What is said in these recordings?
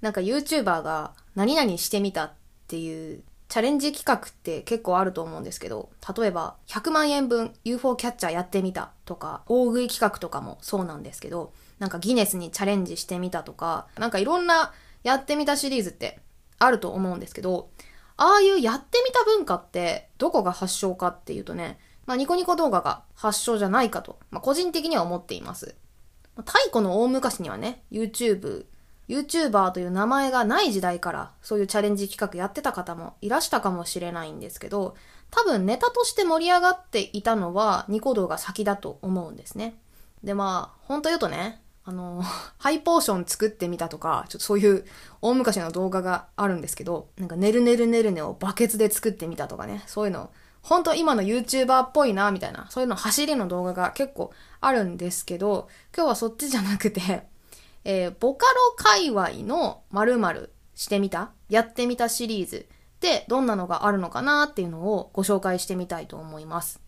なんか YouTuber が何々してみたっていうチャレンジ企画って結構あると思うんですけど、例えば100万円分 UFO キャッチャーやってみたとか、大食い企画とかもそうなんですけど、なんかギネスにチャレンジしてみたとか、なんかいろんなやってみたシリーズってあると思うんですけど、ああいうやってみた文化ってどこが発祥かっていうとね、まあニコニコ動画が発祥じゃないかと、まあ個人的には思っています。太古の大昔にはね、YouTube、YouTuber という名前がない時代からそういうチャレンジ企画やってた方もいらしたかもしれないんですけど、多分ネタとして盛り上がっていたのはニコ動が先だと思うんですね。でまあ、本当言うとね、あの、ハイポーション作ってみたとか、ちょっとそういう大昔の動画があるんですけど、なんかねるねるねるねをバケツで作ってみたとかね、そういうの、本当今の YouTuber っぽいな、みたいな、そういうの走りの動画が結構あるんですけど、今日はそっちじゃなくて、えー、ボカロ界隈の〇〇してみた？やってみたシリーズ。でどんなのがあるのかなっていうのをご紹介してみたいと思います。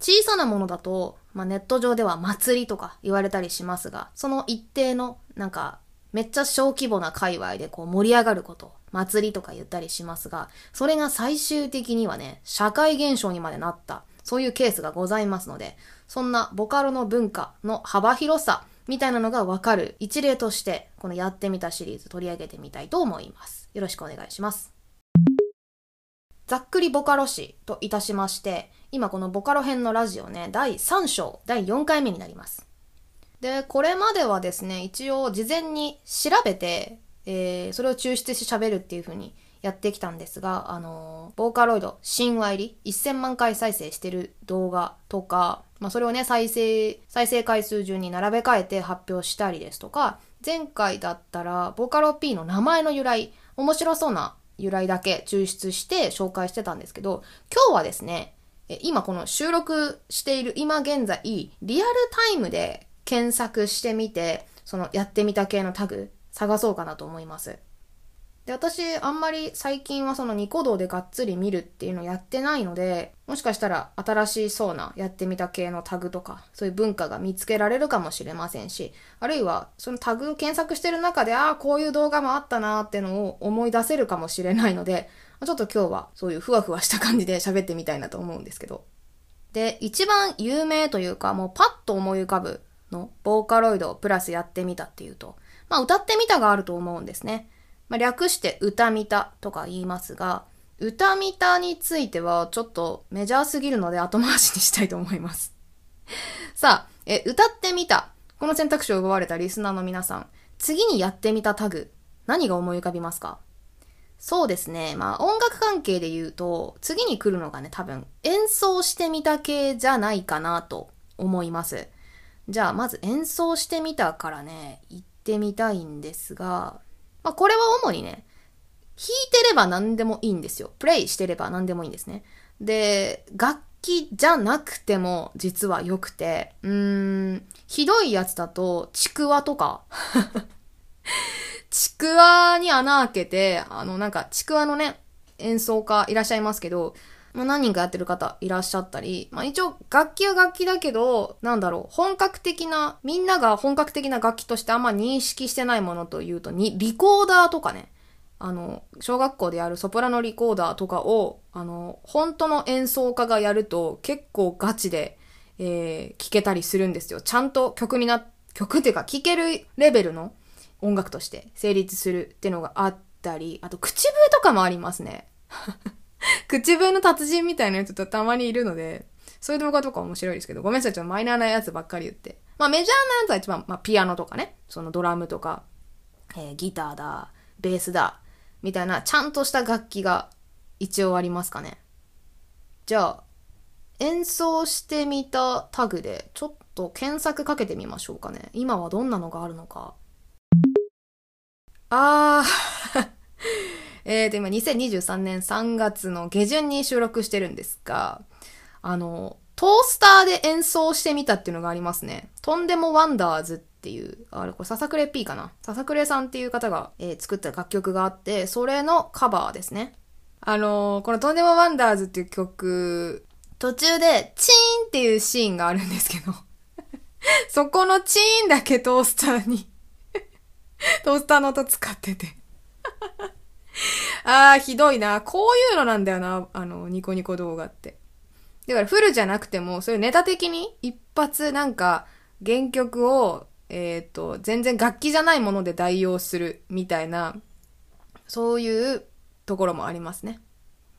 小さなものだと、まあ、ネット上では祭りとか言われたりしますが、その一定のなんかめっちゃ小規模な界隈でこう盛り上がること祭りとか言ったりしますが、それが最終的にはね、社会現象にまでなった、そういうケースがございますので、そんなボカロの文化の幅広さみたいなのがわかる一例として、このやってみたシリーズ取り上げてみたいと思います。よろしくお願いします。ざっくりボカロ史といたしまして、今このボカロ編のラジオね、第3章、第4回目になります。で、これまではですね、一応事前に調べて、えー、それを抽出して喋るっていう風にやってきたんですが、あの、ボーカロイド神話入り1000万回再生してる動画とか、まあ、それをね、再生、再生回数順に並べ替えて発表したりですとか、前回だったら、ボカロ P の名前の由来、面白そうな由来だけ抽出して紹介してたんですけど、今日はですね、今この収録している今現在、リアルタイムで検索してみて、そのやってみた系のタグ探そうかなと思います。で、私、あんまり最近はそのニコ動でがっつり見るっていうのをやってないので、もしかしたら新しそうなやってみた系のタグとか、そういう文化が見つけられるかもしれませんし、あるいはそのタグを検索してる中で、ああ、こういう動画もあったなーってのを思い出せるかもしれないので、ちょっと今日はそういうふわふわした感じで喋ってみたいなと思うんですけど。で、一番有名というか、もうパッと思い浮かぶの、ボーカロイドプラスやってみたっていうと、まあ歌ってみたがあると思うんですね。まあ、略して歌見たとか言いますが、歌見たについてはちょっとメジャーすぎるので後回しにしたいと思います。さあ、え、歌ってみた。この選択肢を奪われたリスナーの皆さん、次にやってみたタグ、何が思い浮かびますか？そうですね。まあ音楽関係で言うと、次に来るのがね、多分演奏してみた系じゃないかなと思います。じゃあまず演奏してみたからね、行ってみたいんですが、まあ、これは主にね、弾いてれば何でもいいんですよ。プレイしてれば何でもいいんですね。で、楽器じゃなくても実は良くて、うーん、ひどいやつだと、ちくわとか。ちくわに穴開けて、あの、なんか、ちくわのね、演奏家いらっしゃいますけど、まあ、何人かやってる方いらっしゃったり、まあ、一応楽器は楽器だけど、なんだろう、本格的な、みんなが本格的な楽器としてあんま認識してないものというと、に、リコーダーとかね、あの、小学校でやるソプラノリコーダーとかを、あの、本当の演奏家がやると結構ガチで、えー、聴けたりするんですよ。ちゃんと曲にな、曲っていうか聴けるレベルの音楽として成立するっていうのがあったり、あと口笛とかもありますね。口笛の達人みたいなやつとたまにいるので、そういう動画とか面白いですけど、ごめんなさい、ちょっとマイナーなやつばっかり言って。まあメジャーなやつは一番、まあピアノとかね、そのドラムとか、えー、ギターだ、ベースだ、みたいなちゃんとした楽器が一応ありますかね。じゃあ、演奏してみたタグでちょっと検索かけてみましょうかね。今はどんなのがあるのか。あーえーと、今2023年3月の下旬に収録してるんですが、あの、トースターで演奏してみたっていうのがありますね。とんでもワンダーズっていう、あれこれ笹倉 P かな？笹倉さんっていう方が、えー、作った楽曲があって、それのカバーですね。あの、このとんでもワンダーズっていう曲、途中でチーンっていうシーンがあるんですけどそこのチーンだけトースターにトースターの音使っててあー、ひどいな。こういうのなんだよな、あの、ニコニコ動画って。だからフルじゃなくても、そういうネタ的に一発なんか原曲を、えっ、ー、と、全然楽器じゃないもので代用するみたいな、そういうところもありますね。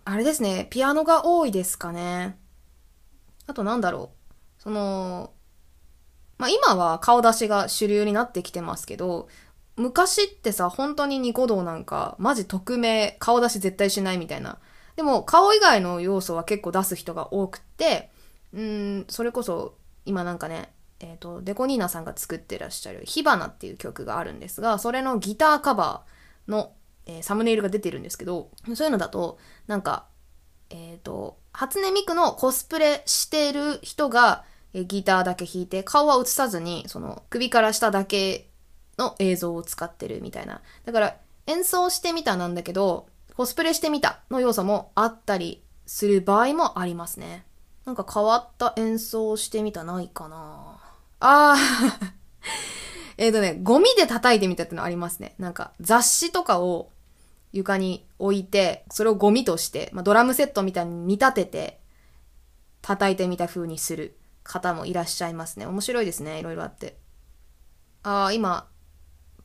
あれですね、ピアノが多いですかね。あとなんだろう。その、まあ、今は顔出しが主流になってきてますけど、昔ってさ、本当にニコ動なんか、マジ匿名、顔出し絶対しないみたいな。でも、顔以外の要素は結構出す人が多くって、うん、それこそ、今なんかね、えっ、ー、と、デコニーナさんが作ってらっしゃる、火花っていう曲があるんですが、それのギターカバーの、えー、サムネイルが出てるんですけど、そういうのだと、なんか、えっ、ー、と、初音ミクのコスプレしてる人が、えギターだけ弾いて、顔は映さずに、その、首から下だけの映像を使ってるみたいな。だから、演奏してみたなんだけど、コスプレしてみたの要素もあったりする場合もありますね。なんか変わった演奏をしてみたないかなあー えっとね、ゴミで叩いてみたってのありますね。なんか雑誌とかを床に置いて、それをゴミとして、まあ、ドラムセットみたいに見立てて、叩いてみた風にする方もいらっしゃいますね。面白いですね。いろいろあって。ああ、今、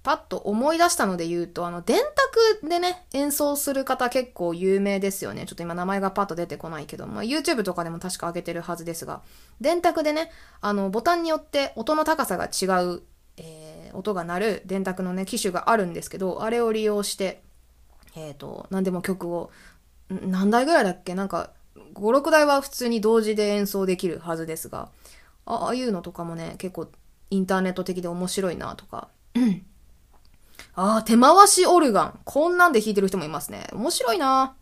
パッと思い出したので言うと、あの、電卓でね、演奏する方結構有名ですよね。ちょっと今名前がパッと出てこないけど、まあ、YouTube とかでも確か上げてるはずですが、電卓でね、あの、ボタンによって音の高さが違う、えー、音が鳴る電卓のね、機種があるんですけど、あれを利用して、えっ、ー、と、何でも曲を、何台ぐらいだっけ？なんか、5、6台は普通に同時で演奏できるはずですが、ああいうのとかもね、結構インターネット的で面白いなとか。ああ、手回しオルガン。こんなんで弾いてる人もいますね。面白いな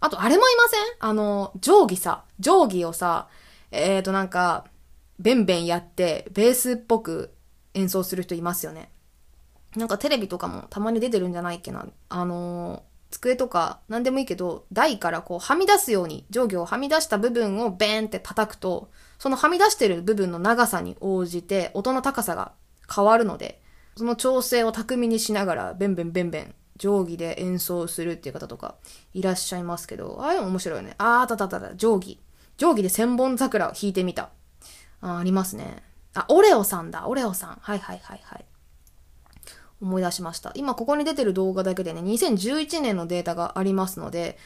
あと、あれもいません？あの、定規さ。定規をさ、えっ、ー、となんか、ベンベンやって、ベースっぽく演奏する人いますよね。なんかテレビとかもたまに出てるんじゃないっけな。あの、机とか何でもいいけど、台からこうはみ出すように、定規をはみ出した部分をベーンって叩くと、そのはみ出してる部分の長さに応じて音の高さが変わるので、その調整を巧みにしながら、ベンベンベンベン、定規で演奏するっていう方とかいらっしゃいますけど、ああいうの面白いよね。あーたたたた、定規。定規で千本桜を弾いてみた。あありますね。あ、オレオさんだ。オレオさん。はいはいはいはい。思い出しました。今ここに出てる動画だけでね、2011年のデータがありますので、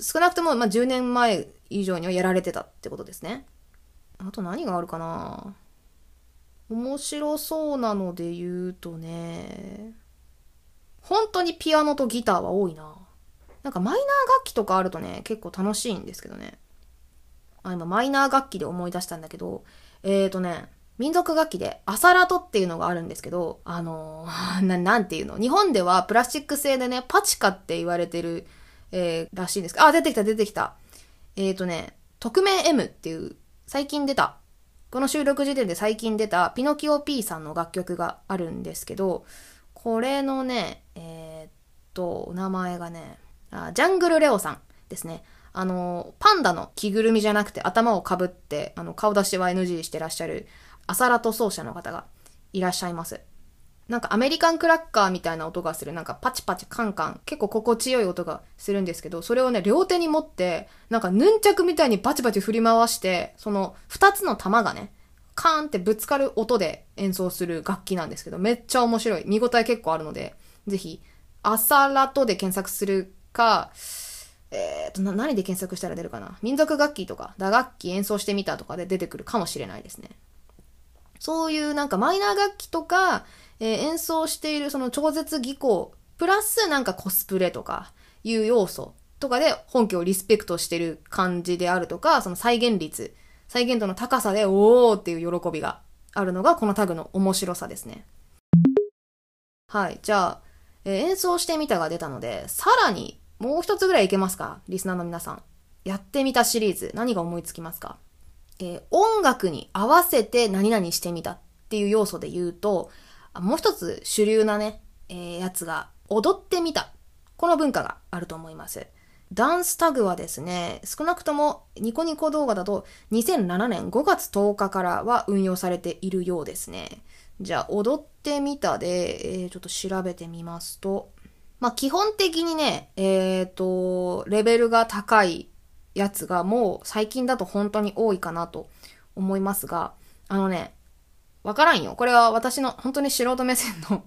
少なくともま10年前以上にはやられてたってことですね。あと何があるかな？ぁ面白そうなので言うとね、本当にピアノとギターは多いな。なんかマイナー楽器とかあるとね、結構楽しいんですけどね。あ、今マイナー楽器で思い出したんだけど、えーとね、民族楽器でアサラトっていうのがあるんですけど、あのー、な、なんていうの？日本ではプラスチック製でね、パチカって言われてる、えー、らしいんですけどあ、出てきた出てきた。えーとね、匿名 M っていう最近出た、この収録時点で最近出たピノキオ P さんの楽曲があるんですけど、これのね、えー、っと、お名前がねあ、ジャングルレオさんですね。あの、パンダの着ぐるみじゃなくて頭をかぶって、あの、顔出しは NG してらっしゃる、アサラト奏者の方がいらっしゃいます。なんかアメリカンクラッカーみたいな音がする、なんかパチパチカンカン、結構心地よい音がするんですけど、それをね、両手に持って、なんかヌンチャクみたいにバチバチ振り回して、その二つの玉がね、カーンってぶつかる音で演奏する楽器なんですけど、めっちゃ面白い。見応え結構あるので、ぜひ、アサラトで検索するか、えっ、ー、と、何で検索したら出るかな？民族楽器とか、打楽器演奏してみたとかで出てくるかもしれないですね。そういうなんかマイナー楽器とか、えー、演奏しているその超絶技巧、プラスなんかコスプレとかいう要素とかで本家をリスペクトしてる感じであるとか、その再現率、再現度の高さでおーっていう喜びがあるのがこのタグの面白さですね。はい。じゃあ、えー、演奏してみたが出たので、さらにもう一つぐらいいけますか？リスナーの皆さん。やってみたシリーズ、何が思いつきますか？えー、音楽に合わせて何々してみたっていう要素で言うと、もう一つ主流なね、えー、やつが、踊ってみた。この文化があると思います。ダンスタグはですね、少なくともニコニコ動画だと2007年5月10日からは運用されているようですね。じゃあ、踊ってみたで、えー、ちょっと調べてみますと、まあ、基本的にね、えっ、と、レベルが高いやつがもう最近だと本当に多いかなと思いますが、あのね、わからんよ。これは私の本当に素人目線の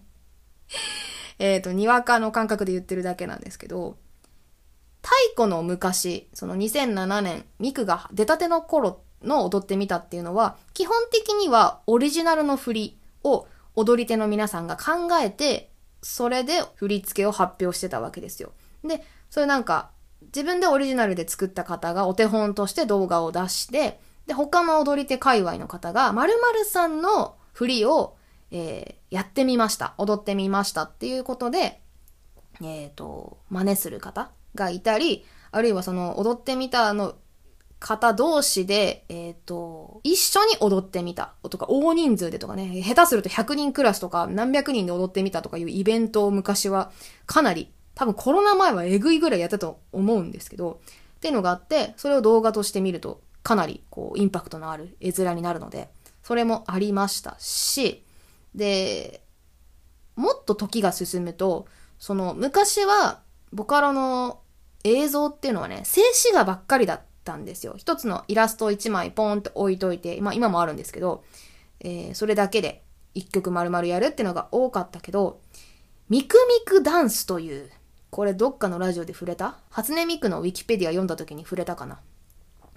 えっと、にわかの感覚で言ってるだけなんですけど、太古の昔、その2007年、ミクが出たての頃の踊ってみたっていうのは、基本的にはオリジナルの振りを踊り手の皆さんが考えて、それで振り付けを発表してたわけですよ。で、それなんか、自分でオリジナルで作った方がお手本として動画を出して、で、他の踊り手界隈の方が、〇〇さんの振りを、えー、やってみました。踊ってみましたっていうことで、えっ、ー、と、真似する方がいたり、あるいはその踊ってみたの方同士で、えっ、ー、と、一緒に踊ってみたとか、大人数でとかね、下手すると100人クラスとか何百人で踊ってみたとかいうイベントを昔はかなり、多分コロナ前はえぐいぐらいやったと思うんですけど、っていうのがあって、それを動画として見るとかなりこうインパクトのある絵面になるので、それもありましたし、で、もっと時が進むと、その昔はボカロの映像っていうのはね、静止画ばっかりだったんですよ。一つのイラストを一枚ポンって置いといて、まあ今もあるんですけど、えー、それだけで一曲丸々やるっていうのが多かったけど、ミクミクダンスという、これどっかのラジオで触れた？初音ミクのウィキペディア読んだ時に触れたかな。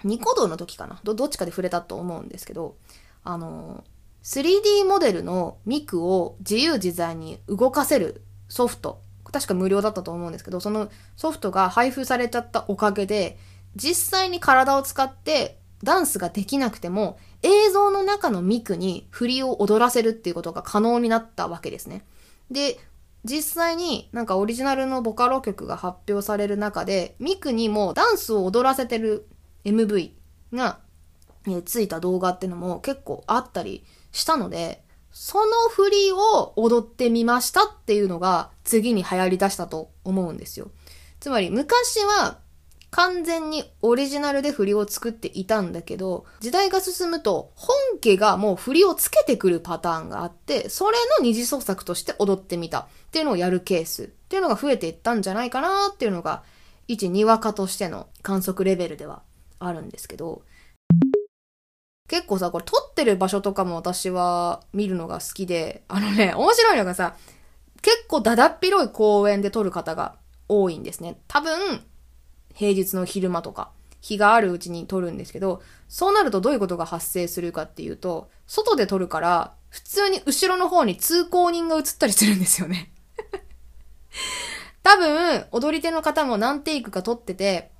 ニコ動の時かなどどっちかで触れたと思うんですけど、あの、3D モデルのミクを自由自在に動かせるソフト、確か無料だったと思うんですけど、そのソフトが配布されちゃったおかげで、実際に体を使ってダンスができなくても、映像の中のミクに振りを踊らせるっていうことが可能になったわけですね。で、実際になんかオリジナルのボカロ曲が発表される中で、ミクにもダンスを踊らせてる MV が、えついた動画ってのも結構あったりしたので、その振りを踊ってみましたっていうのが次に流行り出したと思うんですよ。つまり昔は完全にオリジナルで振りを作っていたんだけど、時代が進むと本家がもう振りをつけてくるパターンがあって、それの二次創作として踊ってみたっていうのをやるケースっていうのが増えていったんじゃないかなっていうのが、一にわかとしての観測レベルではあるんですけど、結構さ、これ撮ってる場所とかも私は見るのが好きで、あのね、面白いのがさ、結構だだっ広い公園で撮る方が多いんですね。多分、平日の昼間とか、日があるうちに撮るんですけど、そうなるとどういうことが発生するかっていうと、外で撮るから、普通に後ろの方に通行人が映ったりするんですよね。多分、踊り手の方も何テイクか撮ってて、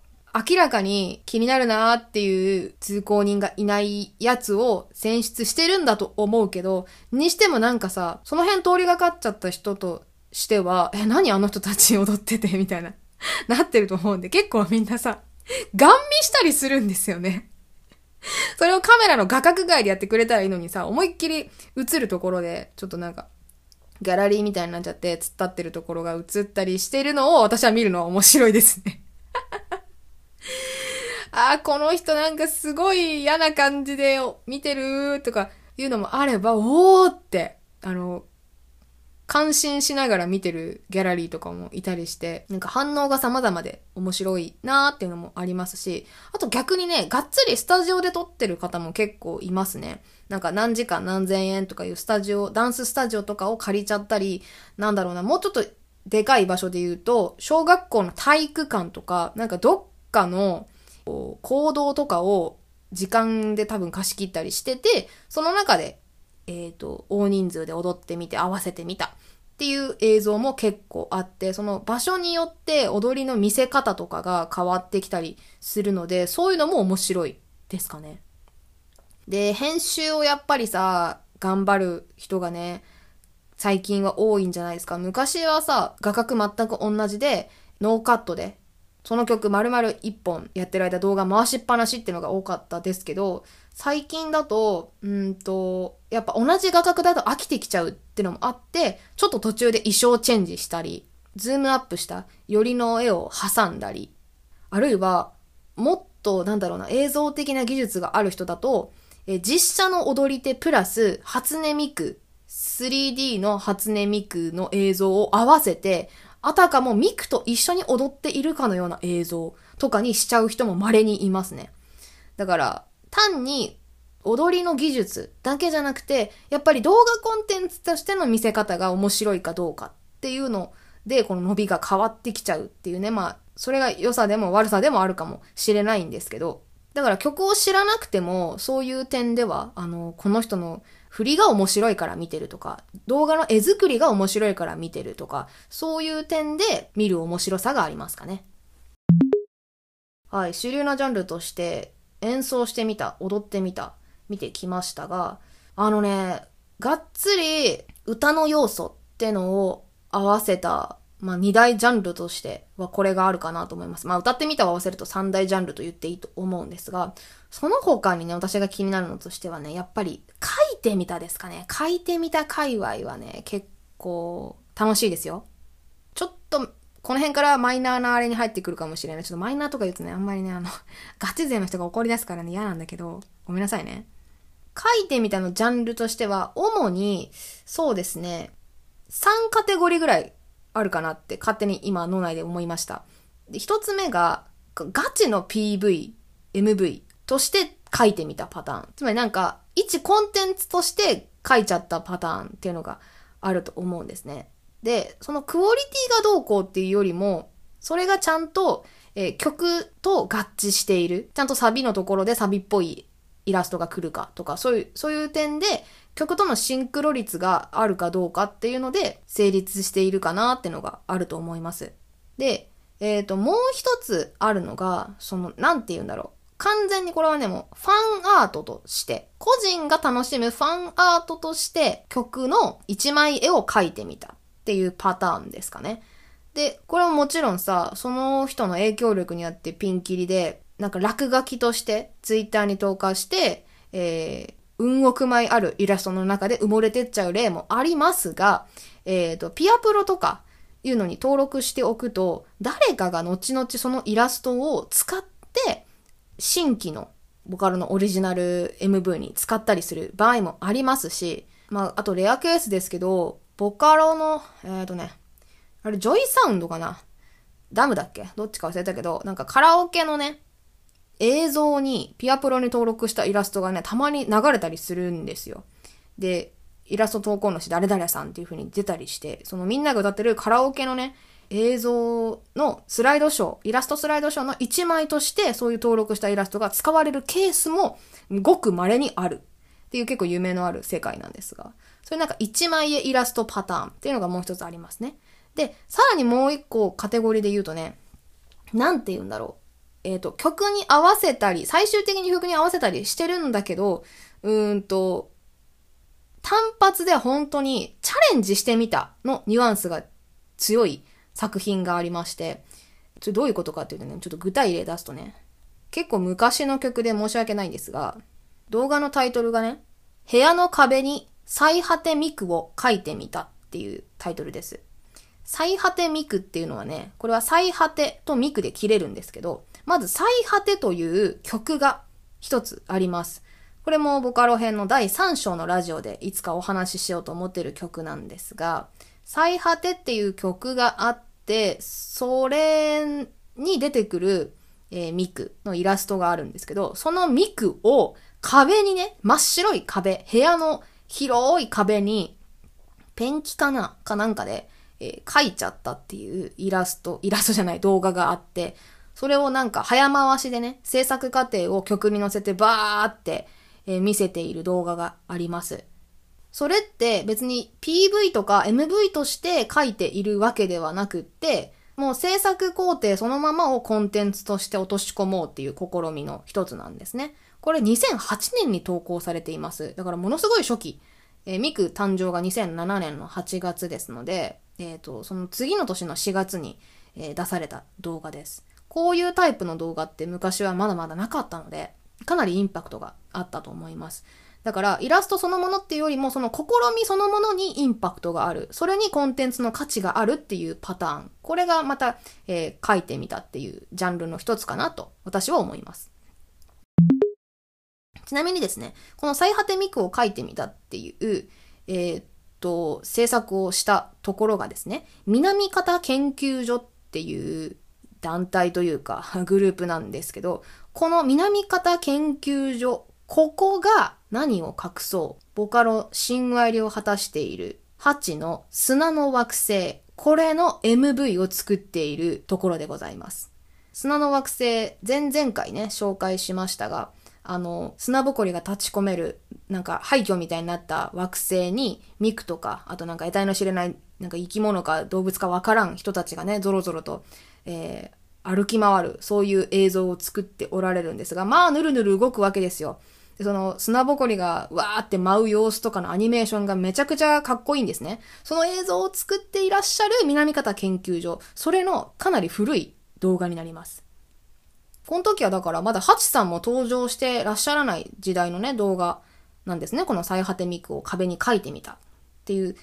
明らかに気になるなーっていう通行人がいないやつを選出してるんだと思うけど、にしてもなんかさ、その辺通りがかっちゃった人としては、え、何あの人たち踊っててみたいな、なってると思うんで、結構みんなさ、ガン見したりするんですよね。それをカメラの画角外でやってくれたらいいのにさ、思いっきり映るところで、ちょっとなんか、ギャラリーみたいになっちゃって、突っ立ってるところが映ったりしてるのを私は見るのは面白いですね。ああ、この人なんかすごい嫌な感じで見てるとかいうのもあれば、おーって、あの、感心しながら見てるギャラリーとかもいたりして、なんか反応が様々で面白いなーっていうのもありますし、あと逆にね、がっつりスタジオで撮ってる方も結構いますね。なんか何時間何千円とかいうスタジオ、ダンススタジオとかを借りちゃったり、なんだろうな、もうちょっとでかい場所で言うと、小学校の体育館とか、なんかどっかの行動とかを時間で多分貸し切ったりしてて、その中で、えっ、ー、と、大人数で踊ってみて合わせてみたっていう映像も結構あって、その場所によって踊りの見せ方とかが変わってきたりするので、そういうのも面白いですかね。で、編集をやっぱりさ、頑張る人がね、最近は多いんじゃないですか。昔はさ、画角全く同じで、ノーカットでその曲丸々一本やってる間動画回しっぱなしっていうのが多かったですけど、最近だと、うんと、やっぱ同じ画角だと飽きてきちゃうってのもあって、ちょっと途中で衣装チェンジしたり、ズームアップしたよりの絵を挟んだり、あるいは、もっと、なんだろうな、映像的な技術がある人だと、え実写の踊り手プラス初音ミク 3D の初音ミクの映像を合わせて、あたかもミクと一緒に踊っているかのような映像とかにしちゃう人も稀にいますね。だから、単に踊りの技術だけじゃなくて、やっぱり動画コンテンツとしての見せ方が面白いかどうかっていうので、この伸びが変わってきちゃうっていうね、まあ、それが良さでも悪さでもあるかもしれないんですけど、だから曲を知らなくても、そういう点では、あの、この人の振りが面白いから見てるとか、動画の絵作りが面白いから見てるとか、そういう点で見る面白さがありますかね。はい、主流なジャンルとして演奏してみた、踊ってみた、見てきましたが、あのね、がっつり歌の要素ってのを合わせた、まあ二大ジャンルとしてはこれがあるかなと思います。まあ歌ってみたを合わせると三大ジャンルと言っていいと思うんですが、その他にね、私が気になるのとしてはね、やっぱり書いてみたですかね。書いてみた界隈はね、結構楽しいですよ。ちょっとこの辺からマイナーなあれに入ってくるかもしれない。ちょっとマイナーとか言うとね、あんまりね、あの、ガチ勢の人が怒り出すからね、嫌なんだけど、ごめんなさいね。書いてみたのジャンルとしては、主に、そうですね、3カテゴリーぐらいあるかなって勝手に今脳内で思いました。で、一つ目が、ガチの PV、MV として書いてみたパターン。つまりなんか、一コンテンツとして書いちゃったパターンっていうのがあると思うんですね。で、そのクオリティがどうこうっていうよりも、それがちゃんと、えー、曲と合致している。ちゃんとサビのところでサビっぽいイラストが来るかとか、そういう、そういう点で、曲とのシンクロ率があるかどうかっていうので、成立しているかなってのがあると思います。で、えっ、ー、と、もう一つあるのが、その、なんて言うんだろう。完全にこれはね、もう、ファンアートとして、個人が楽しむファンアートとして、曲の一枚絵を描いてみた。っていうパターンですかね。で、これももちろんさ、その人の影響力によってピンキリで、なんか落書きとしてツイッターに投下して、えー、運億枚あるイラストの中で埋もれてっちゃう例もありますが、えっ、ー、と、ピアプロとかいうのに登録しておくと、誰かが後々そのイラストを使って、新規のボカロのオリジナル MV に使ったりする場合もありますし、まあ、あとレアケースですけど、ボカロの、えっ、ー、とね、あれ、ジョイサウンドかな？ダムだっけ？どっちか忘れたけど、なんかカラオケのね、映像にピアプロに登録したイラストがね、たまに流れたりするんですよ。で、イラスト投稿主誰々さんっていう風に出たりして、そのみんなが歌ってるカラオケのね、映像のスライドショー、イラストスライドショーの一枚としてそういう登録したイラストが使われるケースもごく稀にあるっていう結構夢のある世界なんですが。それなんか一枚絵イラストパターンっていうのがもう一つありますね。で、さらにもう一個カテゴリーで言うとね、なんて言うんだろう。えっ、ー、と、曲に合わせたり、最終的に曲に合わせたりしてるんだけど、うーんと、単発で本当にチャレンジしてみたのニュアンスが強い作品がありまして、ちょどういうことかっていうとね、ちょっと具体例出すとね、結構昔の曲で申し訳ないんですが、動画のタイトルがね、部屋の壁に最果てミクを書いてみたっていうタイトルです。最果てミクっていうのはね、これは最果てとミクで切れるんですけど、まず最果てという曲が一つあります。これもボカロ編の第3章のラジオでいつかお話ししようと思ってる曲なんですが、最果てっていう曲があっ、それに出てくる、えー、ミクのイラストがあるんですけど、そのミクを壁にね、真っ白い壁、部屋の広い壁に、ペンキかなかなんかで、えー、描いちゃったっていうイラスト、イラストじゃない動画があって、それをなんか早回しでね、制作過程を曲に乗せてバーって、えー、見せている動画があります。それって別に PV とか MV として書いているわけではなくって、もう制作工程そのままをコンテンツとして落とし込もうっていう試みの一つなんですね。これ2008年に投稿されています。だからものすごい初期。えー、ミク誕生が2007年の8月ですので、えっ、ー、と、その次の年の4月に、えー、出された動画です。こういうタイプの動画って昔はまだまだなかったので、かなりインパクトがあったと思います。だから、イラストそのものっていうよりも、その試みそのものにインパクトがある。それにコンテンツの価値があるっていうパターン。これがまた、えー、書いてみたっていうジャンルの一つかなと、私は思います。ちなみにですね、この最果てミクを書いてみたっていう、えー、と、制作をしたところがですね、南方研究所っていう団体というか、グループなんですけど、この南方研究所、ここが何を隠そう、ボカロ神話入りを果たしている、ハチの砂の惑星、これの MV を作っているところでございます。砂の惑星、前々回ね、紹介しましたが、あの、砂ぼこりが立ち込める、なんか廃墟みたいになった惑星に、ミクとか、あとなんか得体の知れない、なんか生き物か動物かわからん人たちがね、ゾロゾロと、えー、歩き回る、そういう映像を作っておられるんですが、まあ、ぬるぬる動くわけですよ。でその砂ぼこりがわーって舞う様子とかのアニメーションがめちゃくちゃかっこいいんですね。その映像を作っていらっしゃる南方研究所、それのかなり古い動画になります。この時はだからまだハチさんも登場してらっしゃらない時代のね、動画なんですね。この最果てミクを壁に書いてみたっていう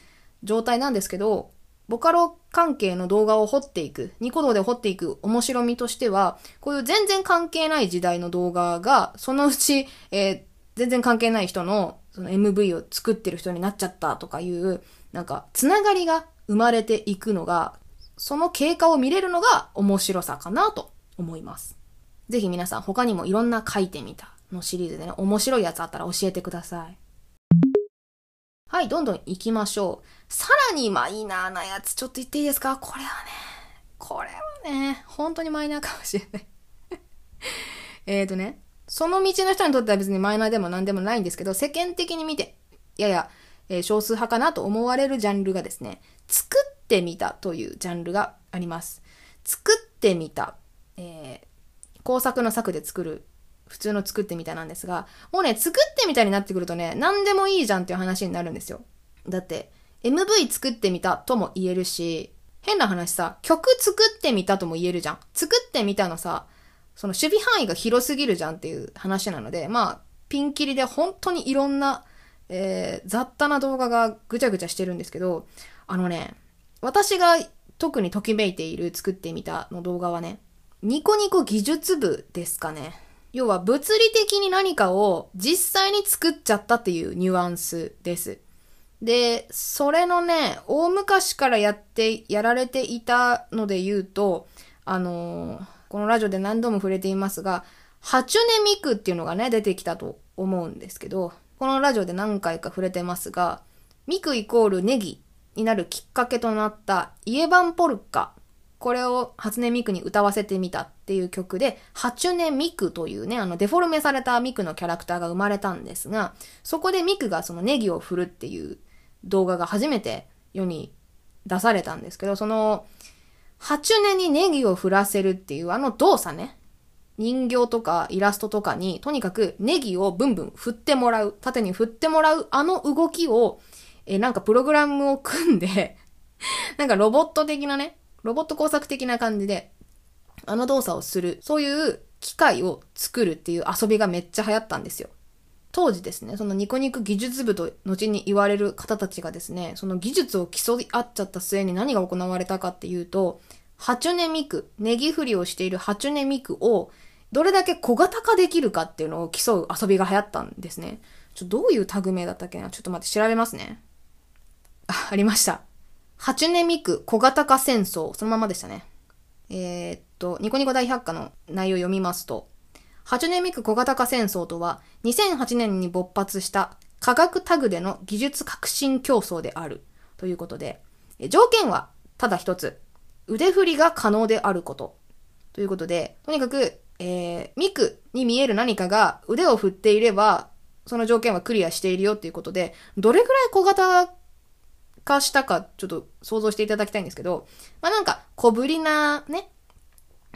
状態なんですけど、ボカロ関係の動画を掘っていく、ニコ動で掘っていく面白みとしては、こういう全然関係ない時代の動画が、そのうち、えー、全然関係ない人のその MV を作ってる人になっちゃったとかいう、なんか、つながりが生まれていくのが、その経過を見れるのが面白さかなと思います。ぜひ皆さん他にもいろんな書いてみたのシリーズでね、面白いやつあったら教えてください。はい、どんどん行きましょう。さらにマイナーなやつ、ちょっと言っていいですか？これはね、これはね、本当にマイナーかもしれない。えっとね、その道の人にとっては別にマイナーでも何でもないんですけど、世間的に見て、やや、えー、少数派かなと思われるジャンルがですね、作ってみたというジャンルがあります。作ってみた。えー工作の作で作る、普通の作ってみたなんですが、もうね、作ってみたになってくるとね、何でもいいじゃんっていう話になるんですよ。だって、MV 作ってみたとも言えるし、変な話さ、曲作ってみたとも言えるじゃん。作ってみたのさ、その守備範囲が広すぎるじゃんっていう話なので、まあ、ピンキリで本当にいろんな、えー、雑多な動画がぐちゃぐちゃしてるんですけど、あのね、私が特にときめいている作ってみたの動画はね、ニコニコ技術部ですかね。要は物理的に何かを実際に作っちゃったっていうニュアンスです。で、それのね、大昔からやって、やられていたので言うと、あのー、このラジオで何度も触れていますが、ハチュネミクっていうのがね、出てきたと思うんですけど、このラジオで何回か触れてますが、ミクイコールネギになるきっかけとなったイエヴァンポルカこれを初音ミクに歌わせてみたっていう曲で、ハチュネミクというね、あのデフォルメされたミクのキャラクターが生まれたんですが、そこでミクがそのネギを振るっていう動画が初めて世に出されたんですけど、その、ハチュネにネギを振らせるっていうあの動作ね。人形とかイラストとかに、とにかくネギをブンブン振ってもらう、縦に振ってもらうあの動きを、え、なんかプログラムを組んでなんかロボット的なね、ロボット工作的な感じで、あの動作をする、そういう機械を作るっていう遊びがめっちゃ流行ったんですよ。当時ですね、そのニコニコ技術部と後に言われる方たちがですね、その技術を競い合っちゃった末に何が行われたかっていうと、ハチュネミク、ネギ振りをしているハチュネミクをどれだけ小型化できるかっていうのを競う遊びが流行ったんですね。ちょ、どういうタグ名だったっけな？ちょっと待って調べますね。あ、ありました。ハチュネミク小型化戦争、そのままでしたね。えー、っと、ニコニコ大百科の内容を読みますと、ハチュネミク小型化戦争とは、2008年に勃発した科学タグでの技術革新競争である。ということで、条件はただ一つ。腕振りが可能であること。ということで、とにかく、えー、ミクに見える何かが腕を振っていれば、その条件はクリアしているよっていうことで、どれぐらい小型化したかちょっと想像していただきたいんですけど、まあなんか小ぶりなね、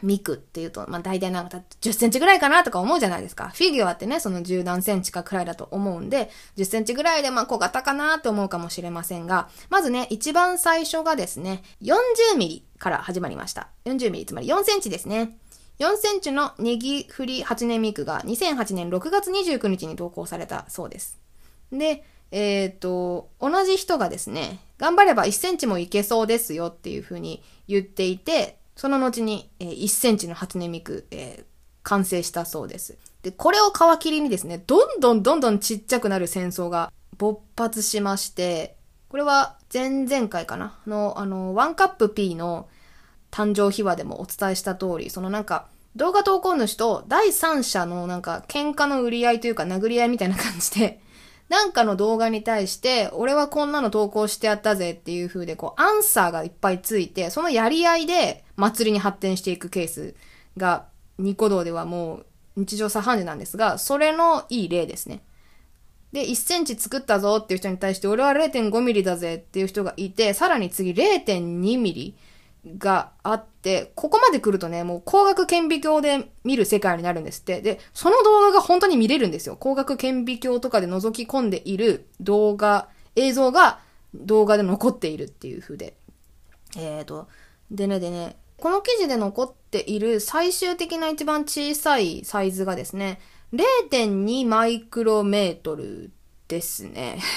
ミクっていうと、まあ大体なんか10センチぐらいかなとか思うじゃないですか。フィギュアってね、その10何センチかくらいだと思うんで、10センチぐらいでまあ小型かなと思うかもしれませんが、まずね、一番最初がですね、40ミリから始まりました。40ミリ、つまり4センチですね。4センチのネギ振り8年ミクが2008年6月29日に投稿されたそうです。で、えっ、ー、と、同じ人がですね、頑張れば1センチもいけそうですよっていうふうに言っていて、その後に、え、1センチの初音ミク、えー、完成したそうです。で、これを皮切りにですね、どんどんどんどんちっちゃくなる戦争が勃発しまして、これは前々回かなの、あの、ワンカップ P の誕生秘話でもお伝えした通り、そのなんか、動画投稿主と第三者のなんか喧嘩の売り合いというか殴り合いみたいな感じで、なんかの動画に対して、俺はこんなの投稿してやったぜっていう風で、こう、アンサーがいっぱいついて、そのやり合いで祭りに発展していくケースが、ニコ動ではもう日常茶飯事なんですが、それのいい例ですね。で、1センチ作ったぞっていう人に対して、俺は0.5ミリだぜっていう人がいて、さらに次0.2ミリがあって、ここまで来るとね、もう光学顕微鏡で見る世界になるんですって。で、その動画が本当に見れるんですよ。光学顕微鏡とかで覗き込んでいる動画、映像が動画で残っているっていう風で。えーと、でねでね、この記事で残っている最終的な一番小さいサイズがですね、0.2マイクロメートルですね。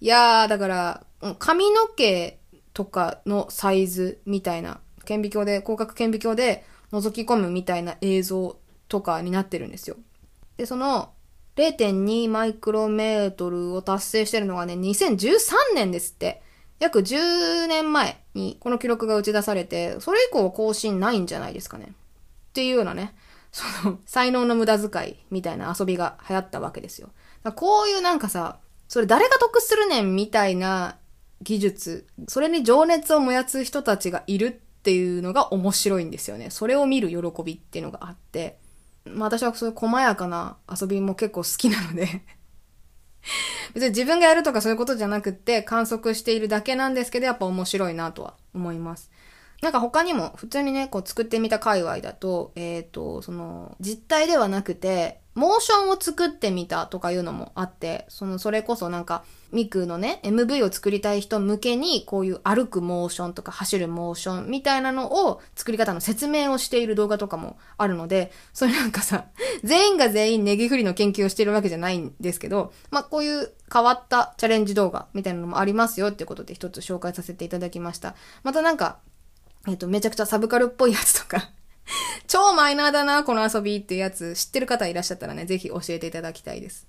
いやー、だから、髪の毛とかのサイズみたいな、顕微鏡で、広角顕微鏡で覗き込むみたいな映像とかになってるんですよ。で、その0.2マイクロメートルを達成してるのがね、2013年ですって。約10年前にこの記録が打ち出されて、それ以降更新ないんじゃないですかね。っていうようなね、その、才能の無駄遣いみたいな遊びが流行ったわけですよ。こういうなんかさ、それ誰が得するねんみたいな技術、それに情熱を燃やす人たちがいるっていうのが面白いんですよね。それを見る喜びっていうのがあって、まあ私はそういう細やかな遊びも結構好きなので 別に自分がやるとかそういうことじゃなくって観測しているだけなんですけど、やっぱ面白いなとは思います。なんか他にも普通にね、こう作ってみた界隈だと、えっ、ー、と、その、実体ではなくて、モーションを作ってみたとかいうのもあって、その、それこそなんか、ミクのね、MV を作りたい人向けに、こういう歩くモーションとか走るモーションみたいなのを作り方の説明をしている動画とかもあるので、それなんかさ、全員が全員ネギフリの研究をしているわけじゃないんですけど、まあ、こういう変わったチャレンジ動画みたいなのもありますよっていうことで一つ紹介させていただきました。またなんか、えっ、と、めちゃくちゃサブカルっぽいやつとか 超マイナーだな、この遊びっていうやつ知ってる方いらっしゃったらね、ぜひ教えていただきたいです。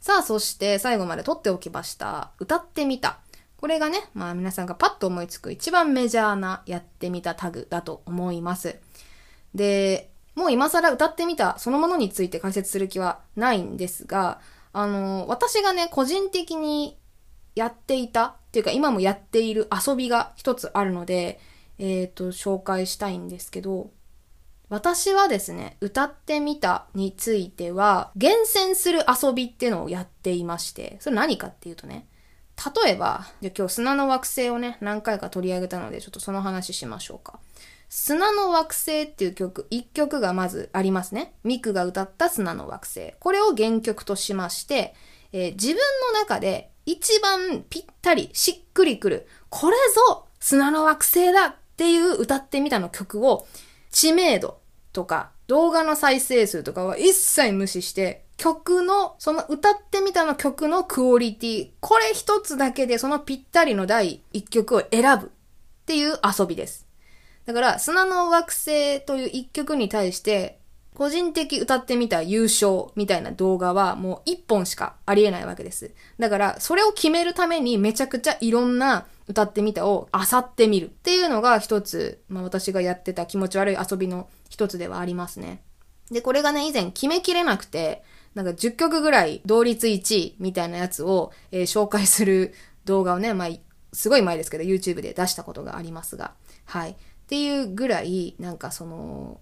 さあ、そして最後まで撮っておきました。歌ってみた。これがね、まあ皆さんがパッと思いつく一番メジャーなやってみたタグだと思います。で、もう今更歌ってみたそのものについて解説する気はないんですが、あの、私がね、個人的にやっていたっていうか今もやっている遊びが一つあるので、えっ、ー、と、紹介したいんですけど、私はですね、歌ってみたについては、厳選する遊びっていうのをやっていまして、それ何かっていうとね、例えば、じゃ今日砂の惑星をね、何回か取り上げたので、ちょっとその話しましょうか。砂の惑星っていう曲、一曲がまずありますね。ミクが歌った砂の惑星。これを原曲としまして、えー、自分の中で一番ぴったりしっくりくる、これぞ砂の惑星だっていう歌ってみたの曲を知名度とか動画の再生数とかは一切無視して曲の、その歌ってみたの曲のクオリティ、これ一つだけでそのぴったりの第一曲を選ぶっていう遊びです。だから、砂の惑星という一曲に対して、個人的歌ってみた優勝みたいな動画はもう一本しかありえないわけです。だから、それを決めるためにめちゃくちゃいろんな歌ってみたを漁ってみるっていうのが一つ、まあ私がやってた気持ち悪い遊びの一つではありますね。で、これがね、以前決めきれなくて、なんか10曲ぐらい同率1位みたいなやつを、えー、紹介する動画をね、まあ、すごい前ですけど YouTube で出したことがありますが、はい。っていうぐらい、なんかその、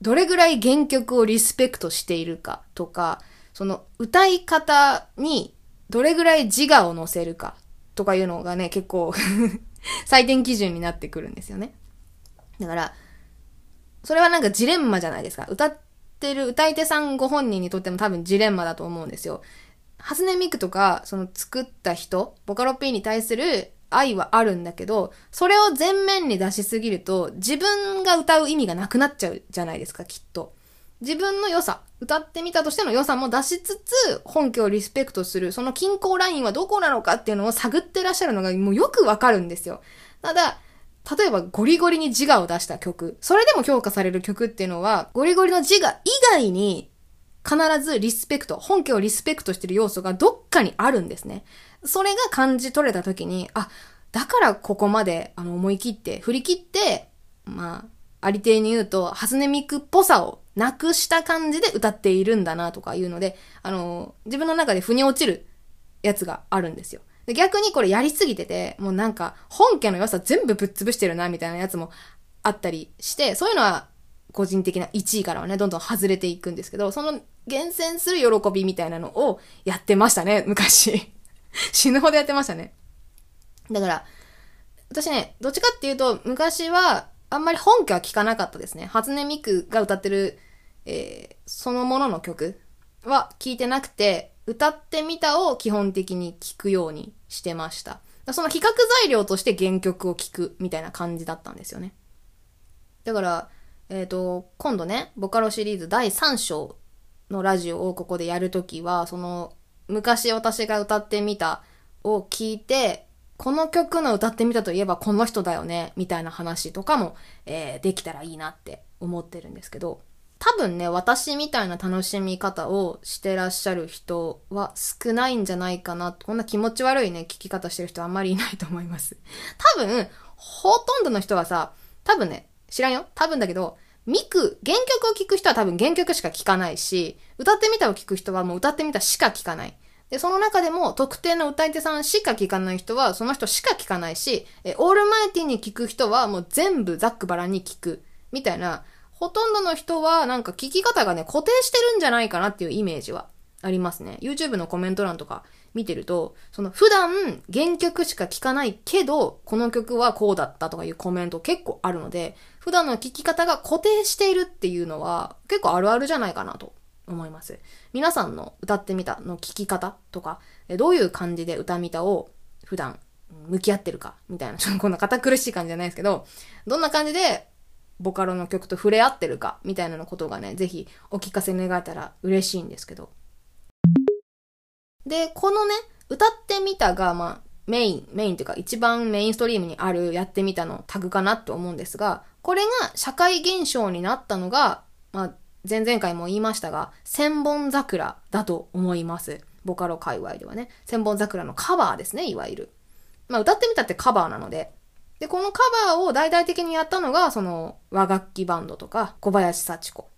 どれぐらい原曲をリスペクトしているかとか、その歌い方にどれぐらい自我を乗せるかとかいうのがね、結構 採点基準になってくるんですよね。だから、それはなんかジレンマじゃないですか。歌ってる歌い手さんご本人にとっても多分ジレンマだと思うんですよ。初音ミクとか、その作った人、ボカロ P に対する愛はあるんだけど、それを前面に出しすぎると、自分が歌う意味がなくなっちゃうじゃないですか、きっと。自分の良さ、歌ってみたとしての良さも出しつつ、本家をリスペクトする、その均衡ラインはどこなのかっていうのを探ってらっしゃるのがもうよくわかるんですよ。ただ、例えばゴリゴリに自我を出した曲、それでも評価される曲っていうのは、ゴリゴリの自我以外に必ずリスペクト、本家をリスペクトしてる要素がどっかにあるんですね。それが感じ取れた時に、あ、だからここまで、あの、思い切って、振り切って、まあ、ありていに言うと、ハスネミクっぽさをなくした感じで歌っているんだなとかいうので、あの、自分の中で腑に落ちるやつがあるんですよ。で逆にこれやりすぎてて、もうなんか本家の良さ全部ぶっ潰してるなみたいなやつもあったりして、そういうのは個人的な1位からはね、どんどん外れていくんですけど、その厳選する喜びみたいなのをやってましたね、昔。死ぬほどやってましたね。だから、私ね、どっちかっていうと、昔は、あんまり本家は聞かなかったですね。初音ミクが歌ってる、えー、そのものの曲は聞いてなくて、歌ってみたを基本的に聞くようにしてました。その比較材料として原曲を聴くみたいな感じだったんですよね。だから、えっ、ー、と、今度ね、ボカロシリーズ第3章のラジオをここでやるときは、その、昔私が歌ってみたを聞いて、この曲の歌ってみたといえばこの人だよね、みたいな話とかも、えー、できたらいいなって思ってるんですけど、多分ね、私みたいな楽しみ方をしてらっしゃる人は少ないんじゃないかな。こんな気持ち悪いね、聞き方してる人はあんまりいないと思います。多分、ほとんどの人はさ、多分ね、知らんよ多分だけど、ミク、原曲を聴く人は多分原曲しか聴かないし、歌ってみたを聴く人はもう歌ってみたしか聴かない。で、その中でも特定の歌い手さんしか聴かない人はその人しか聴かないし、え、オールマイティに聴く人はもう全部ザックバラに聴く。みたいな、ほとんどの人はなんか聞き方がね、固定してるんじゃないかなっていうイメージはありますね。YouTube のコメント欄とか見てると、その普段原曲しか聞かないけど、この曲はこうだったとかいうコメント結構あるので、普段の聞き方が固定しているっていうのは結構あるあるじゃないかなと思います。皆さんの歌ってみたの聞き方とか、どういう感じで歌みたを普段向き合ってるかみたいな、ちょっとこんな堅苦しい感じじゃないですけど、どんな感じでボカロの曲と触れ合ってるかみたいなのことがね、ぜひお聞かせ願えたら嬉しいんですけど。で、このね、歌ってみたが、まあ、メイン、メインというか一番メインストリームにあるやってみたのタグかなって思うんですが、これが社会現象になったのが、まあ、前々回も言いましたが、千本桜だと思います。ボカロ界隈ではね。千本桜のカバーですね、いわゆる。まあ、歌ってみたってカバーなので、で、このカバーを大々的にやったのが、その、和楽器バンドとか、小林幸子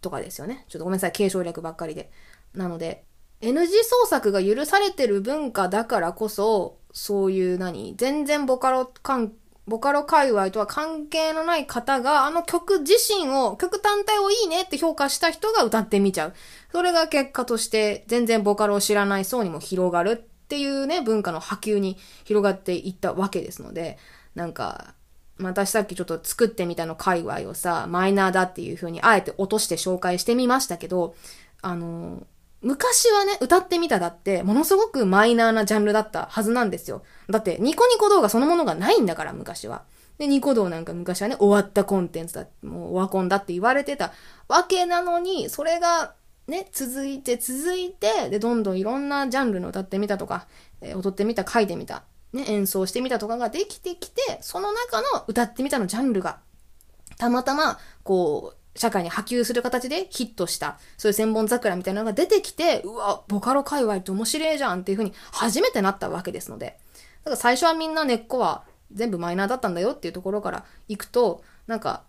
とかですよね。ちょっとごめんなさい、継承略ばっかりで。なので、NG 創作が許されてる文化だからこそ、そういう何全然ボカロ関、ボカロ界隈とは関係のない方が、あの曲自身を、曲単体をいいねって評価した人が歌ってみちゃう。それが結果として、全然ボカロを知らない層にも広がるっていうね、文化の波及に広がっていったわけですので、なんか、私さっきちょっと作ってみたの界隈をさ、マイナーだっていう風にあえて落として紹介してみましたけど、あの、昔はね、歌ってみただって、ものすごくマイナーなジャンルだったはずなんですよ。だって、ニコニコ動画そのものがないんだから、昔は。で、ニコ動なんか昔はね、終わったコンテンツだ、もうオワコンだって言われてたわけなのに、それがね、続いて続いて、で、どんどんいろんなジャンルの歌ってみたとか、えー、踊ってみた、書いてみた、ね、演奏してみたとかができてきて、その中の歌ってみたのジャンルが、たまたま、こう、社会に波及する形でヒットした、そういう千本桜みたいなのが出てきて、うわ、ボカロ界隈って面白いじゃんっていう風に初めてなったわけですので。だから最初はみんな根っこは全部マイナーだったんだよっていうところから行くと、なんか、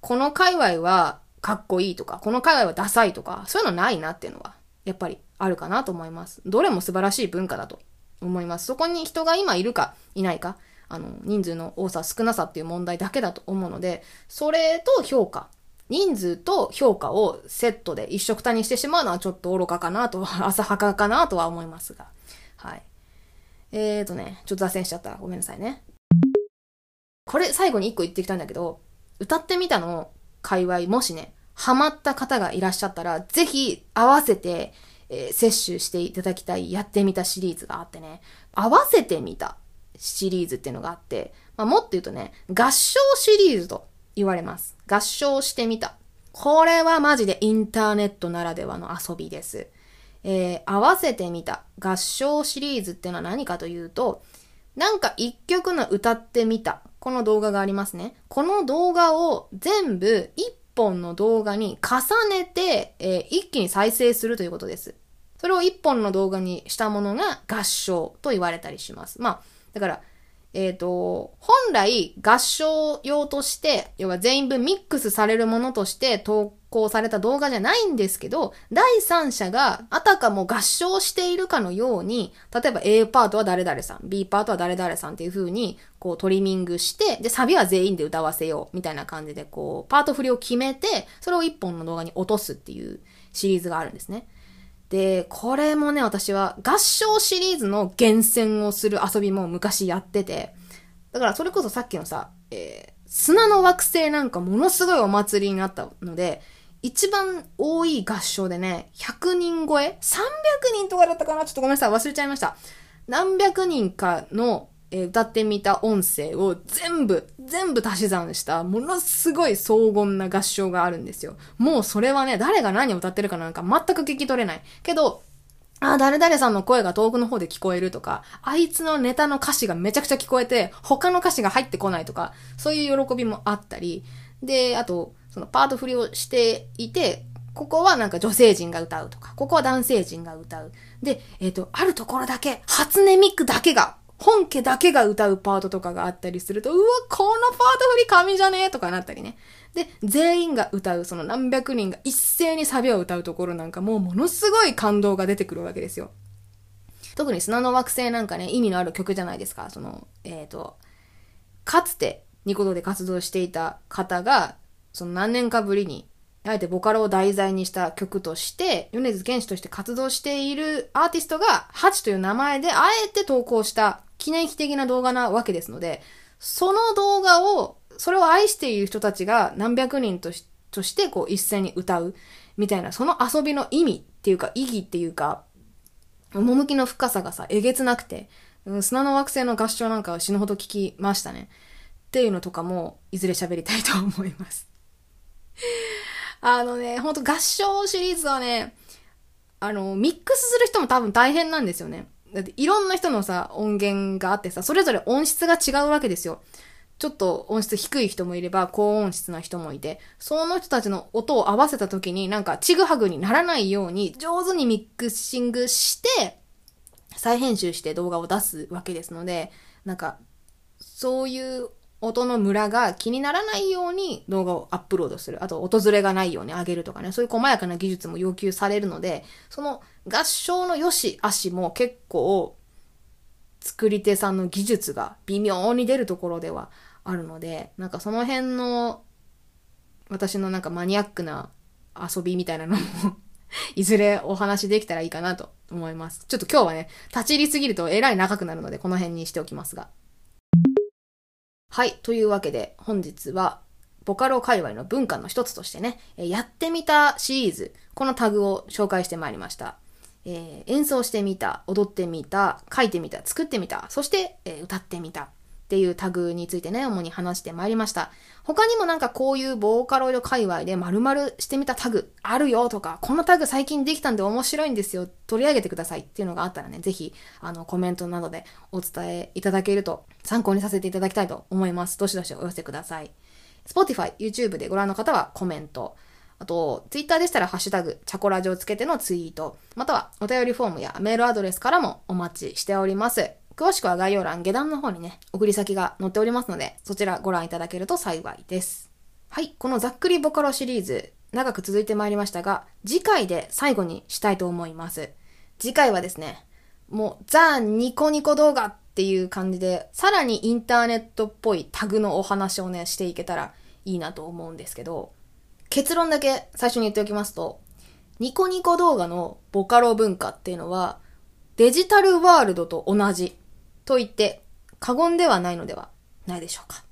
この界隈はかっこいいとか、この界隈はダサいとか、そういうのないなっていうのは、やっぱりあるかなと思います。どれも素晴らしい文化だと思います。そこに人が今いるかいないか、あの、人数の多さ少なさっていう問題だけだと思うので、それと評価、人数と評価をセットで一緒くたにしてしまうのはちょっと愚かかなと、浅はかかなとは思いますが。はい。えーとね、ちょっと脱線しちゃった。ごめんなさいね。これ最後に一個言ってきたんだけど、歌ってみたの界隈もしね、ハマった方がいらっしゃったら、ぜひ合わせてえー、摂取していただきたいやってみたシリーズがあってね、合わせてみたシリーズっていうのがあって、まあ、もっと言うとね、合唱シリーズと言われます。合唱してみた。これはマジでインターネットならではの遊びです。えー、合わせてみた合唱シリーズっていうのは何かというと、なんか一曲の歌ってみた。この動画がありますね。この動画を全部一本の動画に重ねて、えー一気に再生するということです。それを一本の動画にしたものが合唱と言われたりします。まあ、だから、えっ、と、本来合唱用として、要は全員分ミックスされるものとして投稿された動画じゃないんですけど、第三者があたかも合唱しているかのように、例えば A パートは誰々さん、B パートは誰々さんっていう風に、こうトリミングして、で、サビは全員で歌わせよう、みたいな感じで、こう、パート振りを決めて、それを一本の動画に落とすっていうシリーズがあるんですね。で、これもね、私は合唱シリーズの厳選をする遊びも昔やってて、だからそれこそさっきのさ、えー砂の惑星なんかものすごいお祭りになったので、一番多い合唱でね、100人超え ?300 人とかだったかな？ちょっとごめんなさい、忘れちゃいました。何百人かの、え歌ってみた音声を全部、全部足し算した、ものすごい荘厳な合唱があるんですよ。もうそれはね、誰が何を歌ってるかなんか全く聞き取れない。けど、あ、誰々さんの声が遠くの方で聞こえるとか、あいつのネタの歌詞がめちゃくちゃ聞こえて、他の歌詞が入ってこないとか、そういう喜びもあったり、で、あと、そのパート振りをしていて、ここはなんか女性陣が歌うとか、ここは男性陣が歌う。で、えっ、と、あるところだけ、初音ミクだけが、本家だけが歌うパートとかがあったりすると、うわ、このパート振り神じゃねえとかなったりね。で、全員が歌う、その何百人が一斉にサビを歌うところなんかもうものすごい感動が出てくるわけですよ。特に砂の惑星なんかね、意味のある曲じゃないですか。その、えっ、と、かつてニコ動で活動していた方が、その何年かぶりに、あえてボカロを題材にした曲として、米津玄師として活動しているアーティストが、ハチという名前であえて投稿した記念碑的な動画なわけですので、その動画を、それを愛している人たちが何百人としとしてこう一斉に歌うみたいな、その遊びの意味っていうか意義っていうか、趣の深さがさ、えげつなくて、砂の惑星の合唱なんかは死ぬほど聞きましたね。っていうのとかも、いずれ喋りたいと思います。あのね、ほんと合唱シリーズはね、あの、ミックスする人も多分大変なんですよね。だっていろんな人のさ、音源があってさ、それぞれ音質が違うわけですよ。ちょっと音質低い人もいれば、高音質な人もいて、その人たちの音を合わせた時になんかちぐはぐにならないように上手にミックシングして、再編集して動画を出すわけですので、なんか、そういう音のムラが気にならないように動画をアップロードする。あと、音ずれがないように上げるとかね、そういう細やかな技術も要求されるので、その合唱の良し悪しも結構、作り手さんの技術が微妙に出るところではあるので、なんかその辺の私のなんかマニアックな遊びみたいなのも いずれお話できたらいいかなと思います。ちょっと今日はね、立ち入りすぎるとえらい長くなるので、この辺にしておきますが。はい。というわけで、本日は、ボカロ界隈の文化の一つとしてね、やってみたシリーズ、このタグを紹介してまいりました。えー演奏してみた、踊ってみた、書いてみた、作ってみた、そして、えー歌ってみたっていうタグについてね、主に話してまいりました。他にもなんかこういうボーカロイド界隈で丸々してみたタグあるよとか、このタグ最近できたんで面白いんですよ、取り上げてくださいっていうのがあったらね、ぜひ、あの、コメントなどでお伝えいただけると参考にさせていただきたいと思います。どしどしお寄せください。Spotify、YouTube でご覧の方はコメント。あと、Twitter でしたらハッシュタグ、チャコラジをつけてのツイート。または、お便りフォームやメールアドレスからもお待ちしております。詳しくは概要欄、下段の方にね、送り先が載っておりますので、そちらご覧いただけると幸いです。はい、このざっくりボカロシリーズ、長く続いてまいりましたが、次回で最後にしたいと思います。次回はですね、もう、ザ・ニコニコ動画っていう感じで、さらにインターネットっぽいタグのお話をね、していけたらいいなと思うんですけど、結論だけ最初に言っておきますと、ニコニコ動画のボカロ文化っていうのは、デジタルワールドと同じと言って過言ではないのではないでしょうか。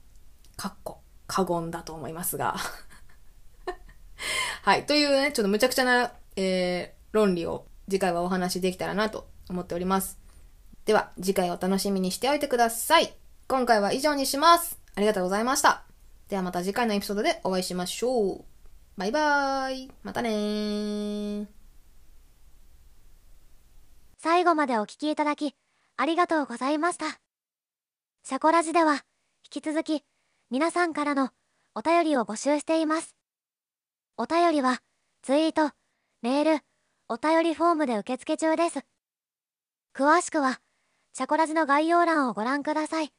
かっこ過言だと思いますが。はい。というね、ちょっと無茶苦茶な、えー、論理を次回はお話しできたらなと思っております。では、次回お楽しみにしておいてください。今回は以上にします。ありがとうございました。ではまた次回のエピソードでお会いしましょう。バイバーイ。またねー。最後までお聞きいただき、ありがとうございました。シャコラジでは、引き続き、皆さんからのお便りを募集しています。お便りは、ツイート、メール、お便りフォームで受付中です。詳しくは、シャコラジの概要欄をご覧ください。